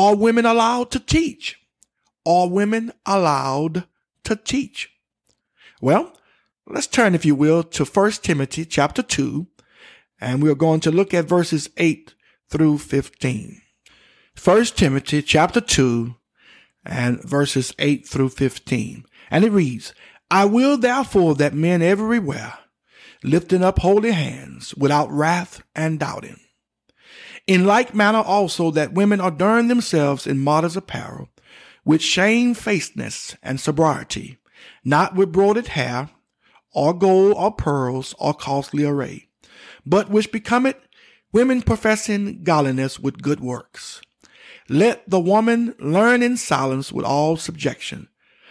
Are women allowed to teach? Are women allowed to teach? Well, let's turn, if you will, to 1 Timothy chapter 2, and we're going to look at verses 8 through 15. 1 Timothy chapter 2 and verses 8 through 15. And it reads, I will therefore that men everywhere, lifting up holy hands without wrath and doubting. In like manner also that women adorn themselves in modest apparel, with shamefacedness and sobriety, not with broided hair, or gold, or pearls, or costly array, but which becometh women professing godliness with good works. Let the woman learn in silence with all subjection.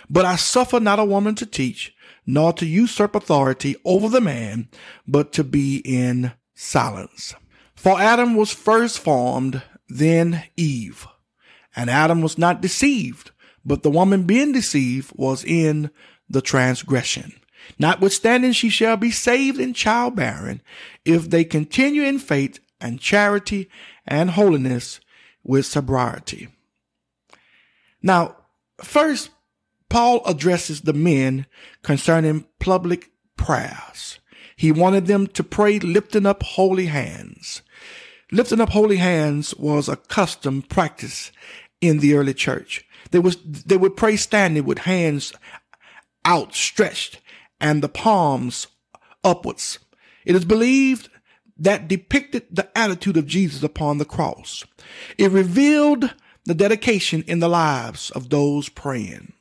But I suffer not a woman to teach, nor to usurp authority over the man, but to be in silence. For Adam was first formed, then Eve. And Adam was not deceived, but the woman being deceived was in the transgression. Notwithstanding, she shall be saved in childbearing if they continue in faith and charity and holiness with sobriety. Now, first, Paul addresses the men concerning public prayers. He wanted them to pray lifting up holy hands. Lifting up holy hands was a custom practice in the early church. They was, they would pray standing with hands outstretched and the palms upwards. It is believed that depicted the attitude of Jesus upon the cross. It revealed the dedication in the lives of those praying.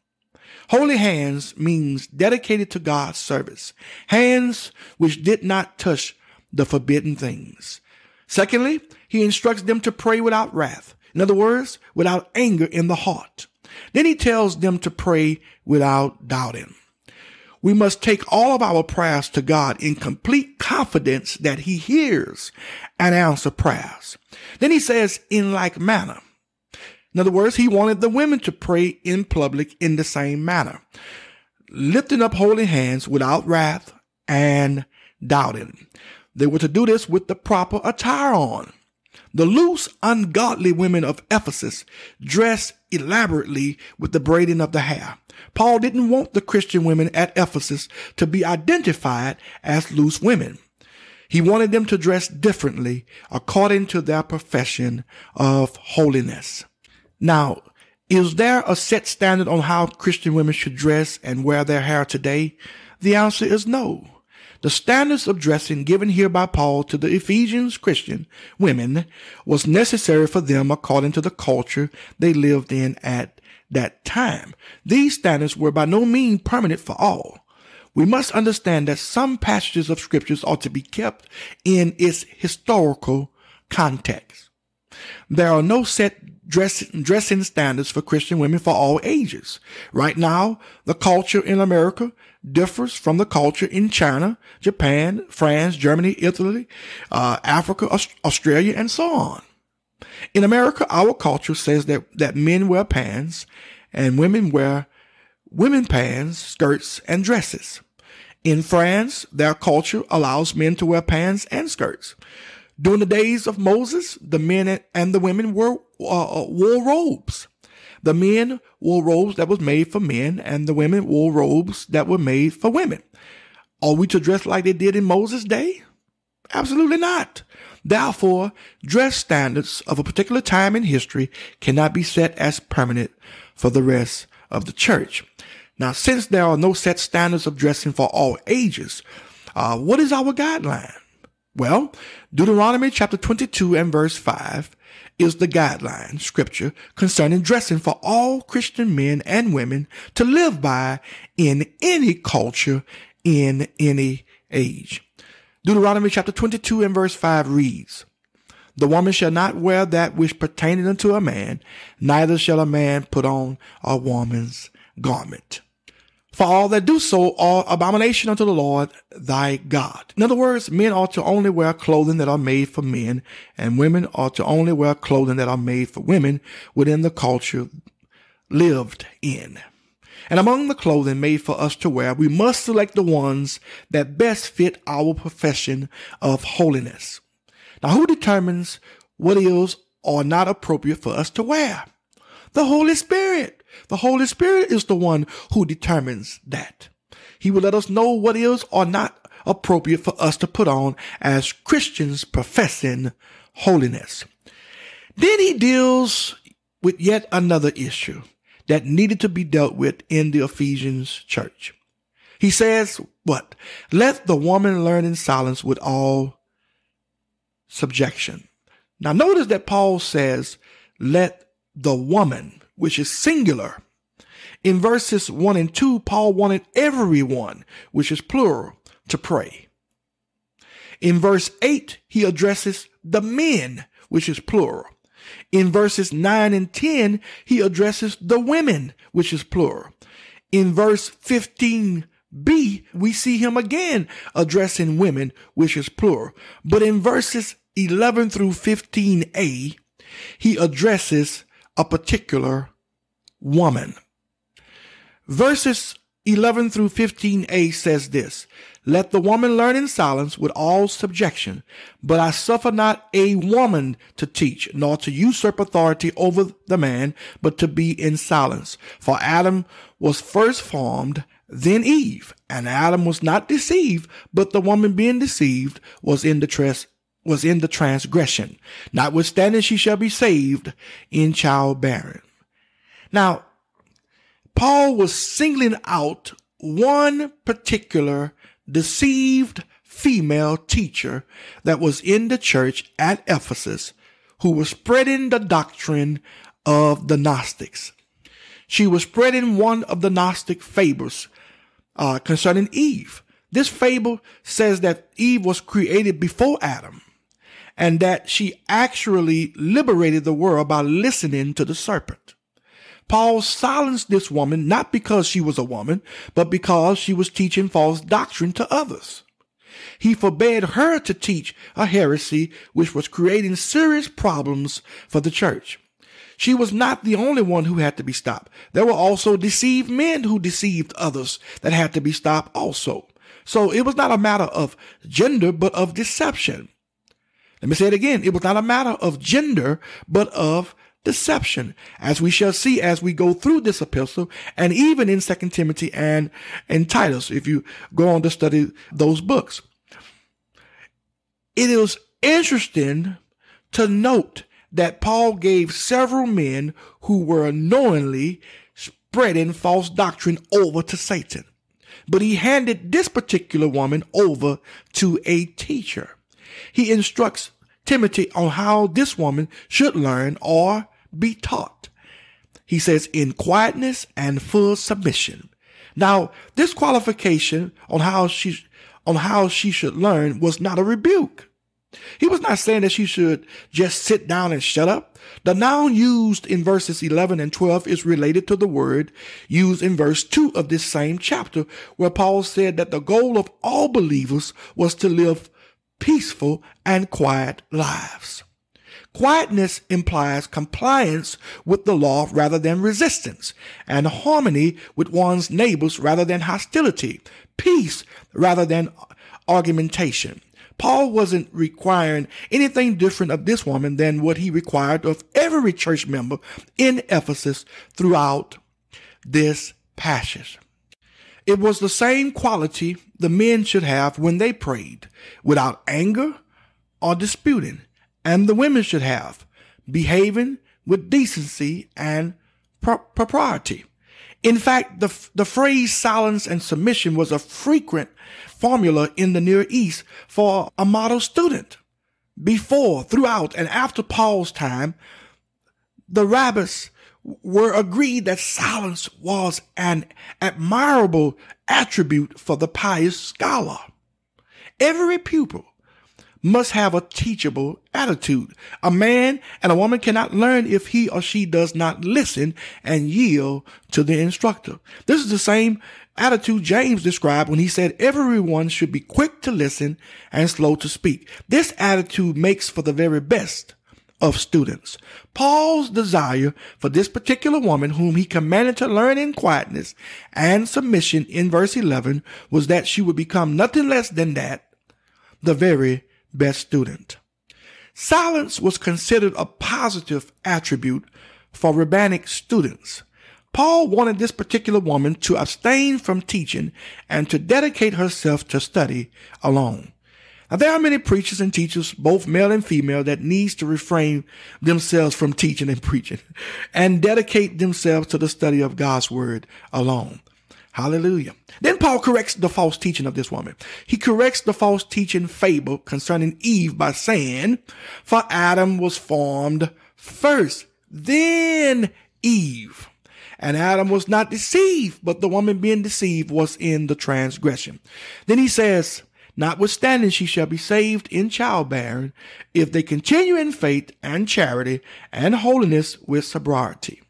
Holy hands means dedicated to God's service, hands which did not touch the forbidden things. Secondly, he instructs them to pray without wrath. In other words, without anger in the heart. Then he tells them to pray without doubting we must take all of our prayers to God in complete confidence that he hears and answers prayers. Then he says, in like manner. In other words, he wanted the women to pray in public in the same manner, lifting up holy hands without wrath and doubting. They were to do this with the proper attire on. The loose, ungodly women of Ephesus dressed elaborately with the braiding of the hair. Paul didn't want the Christian women at Ephesus to be identified as loose women. He wanted them to dress differently according to their profession of holiness. Now, is there a set standard on how Christian women should dress and wear their hair today? The answer is no. The standards of dressing given here by Paul to the Ephesians Christian women was necessary for them according to the culture they lived in at that time. These standards were by no means permanent for all. We must understand that some passages of scriptures ought to be kept in its historical context. There are no set dress, dressing standards for Christian women for all ages. Right now, the culture in America differs from the culture in China, Japan, France, Germany, Italy, uh, Africa, Australia, and so on. In America, our culture says that, that men wear pants and women wear women pants, skirts, and dresses. In France, their culture allows men to wear pants and skirts. During the days of Moses, the men and the women wore, uh, uh, wore robes. The men wore robes that was made for men and the women wore robes that were made for women. Are we to dress like they did in Moses' day? Absolutely not. Therefore, dress standards of a particular time in history cannot be set as permanent for the rest of the church. Now, since there are no set standards of dressing for all ages, uh, what is our guideline? Well, Deuteronomy chapter 22 and verse 5 is the guideline scripture concerning dressing for all Christian men and women to live by in any culture, in any age. Deuteronomy chapter 22 and verse 5 reads, The woman shall not wear that which pertaineth unto a man, neither shall a man put on a woman's garment. For all that do so are abomination unto the Lord thy God. In other words, men ought to only wear clothing that are made for men, and women ought to only wear clothing that are made for women within the culture lived in. And among the clothing made for us to wear, we must select the ones that best fit our profession of holiness. Now, who determines what is or not appropriate for us to wear? The Holy Spirit. The Holy Spirit is the one who determines that. He will let us know what is or not appropriate for us to put on as Christians professing holiness. Then he deals with yet another issue that needed to be dealt with in the Ephesians church. He says, what? Let the woman learn in silence with all subjection. Now notice that Paul says, let the woman, which is singular. In verses one and two, Paul wanted everyone, which is plural, to pray. In verse eight, he addresses the men, which is plural. In verses 9 and 10, he addresses the women, which is plural. In verse 15b, we see him again addressing women, which is plural. But in verses 11 through 15a, he addresses a particular woman. Verses 11 through 15a says this, let the woman learn in silence with all subjection. But I suffer not a woman to teach, nor to usurp authority over the man, but to be in silence. For Adam was first formed, then Eve. And Adam was not deceived, but the woman being deceived was in the was in the transgression. Notwithstanding she shall be saved in childbearing. Now, Paul was singling out one particular deceived female teacher that was in the church at Ephesus who was spreading the doctrine of the Gnostics. She was spreading one of the Gnostic fables uh, concerning Eve. This fable says that Eve was created before Adam and that she actually liberated the world by listening to the serpent. Paul silenced this woman not because she was a woman, but because she was teaching false doctrine to others. He forbade her to teach a heresy which was creating serious problems for the church. She was not the only one who had to be stopped. There were also deceived men who deceived others that had to be stopped also. So it was not a matter of gender, but of deception. Let me say it again. It was not a matter of gender, but of deception, as we shall see as we go through this epistle, and even in Second Timothy and in Titus, if you go on to study those books. It is interesting to note that Paul gave several men who were unknowingly spreading false doctrine over to Satan. But he handed this particular woman over to a teacher. He instructs Timothy on how this woman should learn or be taught. He says, in quietness and full submission. Now, this qualification on how she, on how she should learn was not a rebuke. He was not saying that she should just sit down and shut up. The noun used in verses 11 and 12 is related to the word used in verse 2 of this same chapter, where Paul said that the goal of all believers was to live peaceful and quiet lives. Quietness implies compliance with the law rather than resistance, and harmony with one's neighbors rather than hostility, peace rather than argumentation. Paul wasn't requiring anything different of this woman than what he required of every church member in Ephesus throughout this passage. It was the same quality the men should have when they prayed, without anger or disputing, and the women should have, behaving with decency and pro- propriety. In fact, the, the phrase silence and submission was a frequent formula in the Near East for a model student. Before, throughout, and after Paul's time, the rabbis were agreed that silence was an admirable attribute for the pious scholar. Every pupil must have a teachable attitude. A man and a woman cannot learn if he or she does not listen and yield to the instructor. This is the same attitude James described when he said everyone should be quick to listen and slow to speak. This attitude makes for the very best of students. Paul's desire for this particular woman whom he commanded to learn in quietness and submission in verse 11 was that she would become nothing less than that, the very best student. Silence was considered a positive attribute for rabbinic students. Paul wanted this particular woman to abstain from teaching and to dedicate herself to study alone. Now, there are many preachers and teachers, both male and female, that needs to refrain themselves from teaching and preaching and dedicate themselves to the study of God's word alone. Hallelujah. Then Paul corrects the false teaching of this woman. He corrects the false teaching fable concerning Eve by saying, for Adam was formed first, then Eve. And Adam was not deceived, but the woman being deceived was in the transgression. Then he says, Notwithstanding, she shall be saved in childbearing if they continue in faith and charity and holiness with sobriety.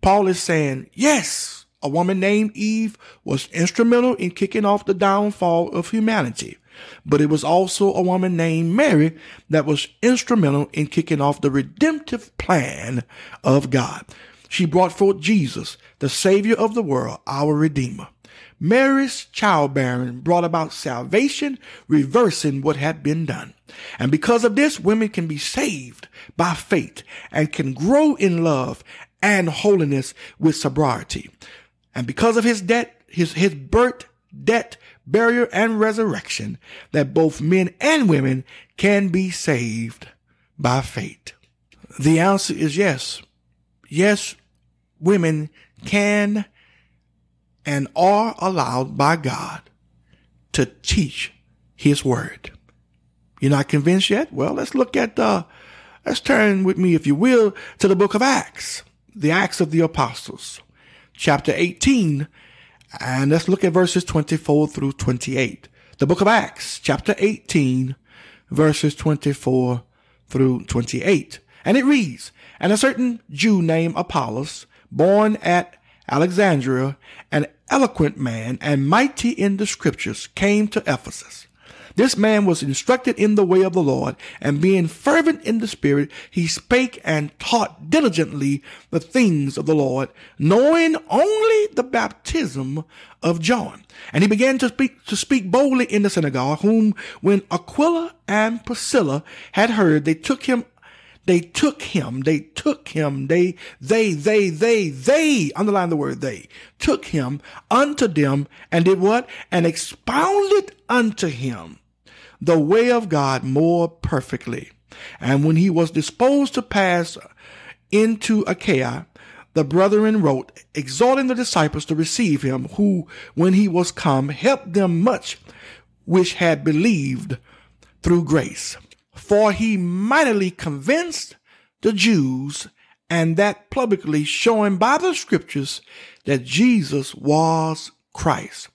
Paul is saying, yes, a woman named Eve was instrumental in kicking off the downfall of humanity, but it was also a woman named Mary that was instrumental in kicking off the redemptive plan of God. She brought forth Jesus, the Savior of the world, our Redeemer. Mary's childbearing brought about salvation, reversing what had been done. And because of this, women can be saved by faith and can grow in love and holiness with sobriety. And because of his death, his, his birth, death, burial, and resurrection, that both men and women can be saved by faith. The answer is yes. Yes, women can and are allowed by God to teach his word. You're not convinced yet? Well, let's look at, the, let's turn with me, if you will, to the book of Acts, the Acts of the Apostles, chapter 18, and let's look at verses 24 through 28. The book of Acts, chapter 18, verses 24 through 28. And it reads, And a certain Jew named Apollos, born at Alexandria, an eloquent man and mighty in the scriptures, came to Ephesus. This man was instructed in the way of the Lord, and being fervent in the Spirit, he spake and taught diligently the things of the Lord, knowing only the baptism of John. And he began to speak, to speak boldly in the synagogue, whom when Aquila and Priscilla had heard, they took him they took him, they took him, they, they, they, they, they, underline the word they, took him unto them and did what? And expounded unto him the way of God more perfectly. And when he was disposed to pass into Achaia, the brethren wrote, exhorting the disciples to receive him, who, when he was come, helped them much which had believed through grace for he mightily convinced the Jews and that publicly showing by the scriptures that Jesus was Christ.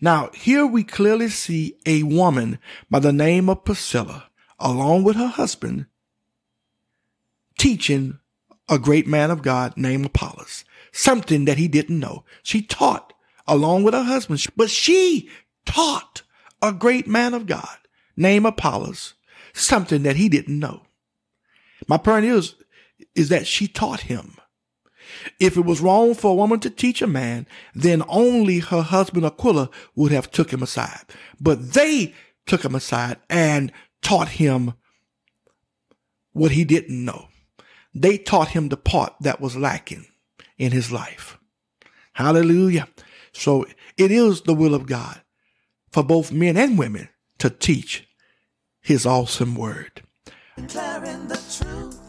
Now, here we clearly see a woman by the name of Priscilla, along with her husband, teaching a great man of God named Apollos, something that he didn't know. She taught along with her husband, but she taught a great man of God named Apollos something that he didn't know. My point is, is that she taught him. If it was wrong for a woman to teach a man, then only her husband Aquila would have took him aside. But they took him aside and taught him what he didn't know. They taught him the part that was lacking in his life. Hallelujah. So it is the will of God for both men and women to teach his awesome word. Declaring the truth.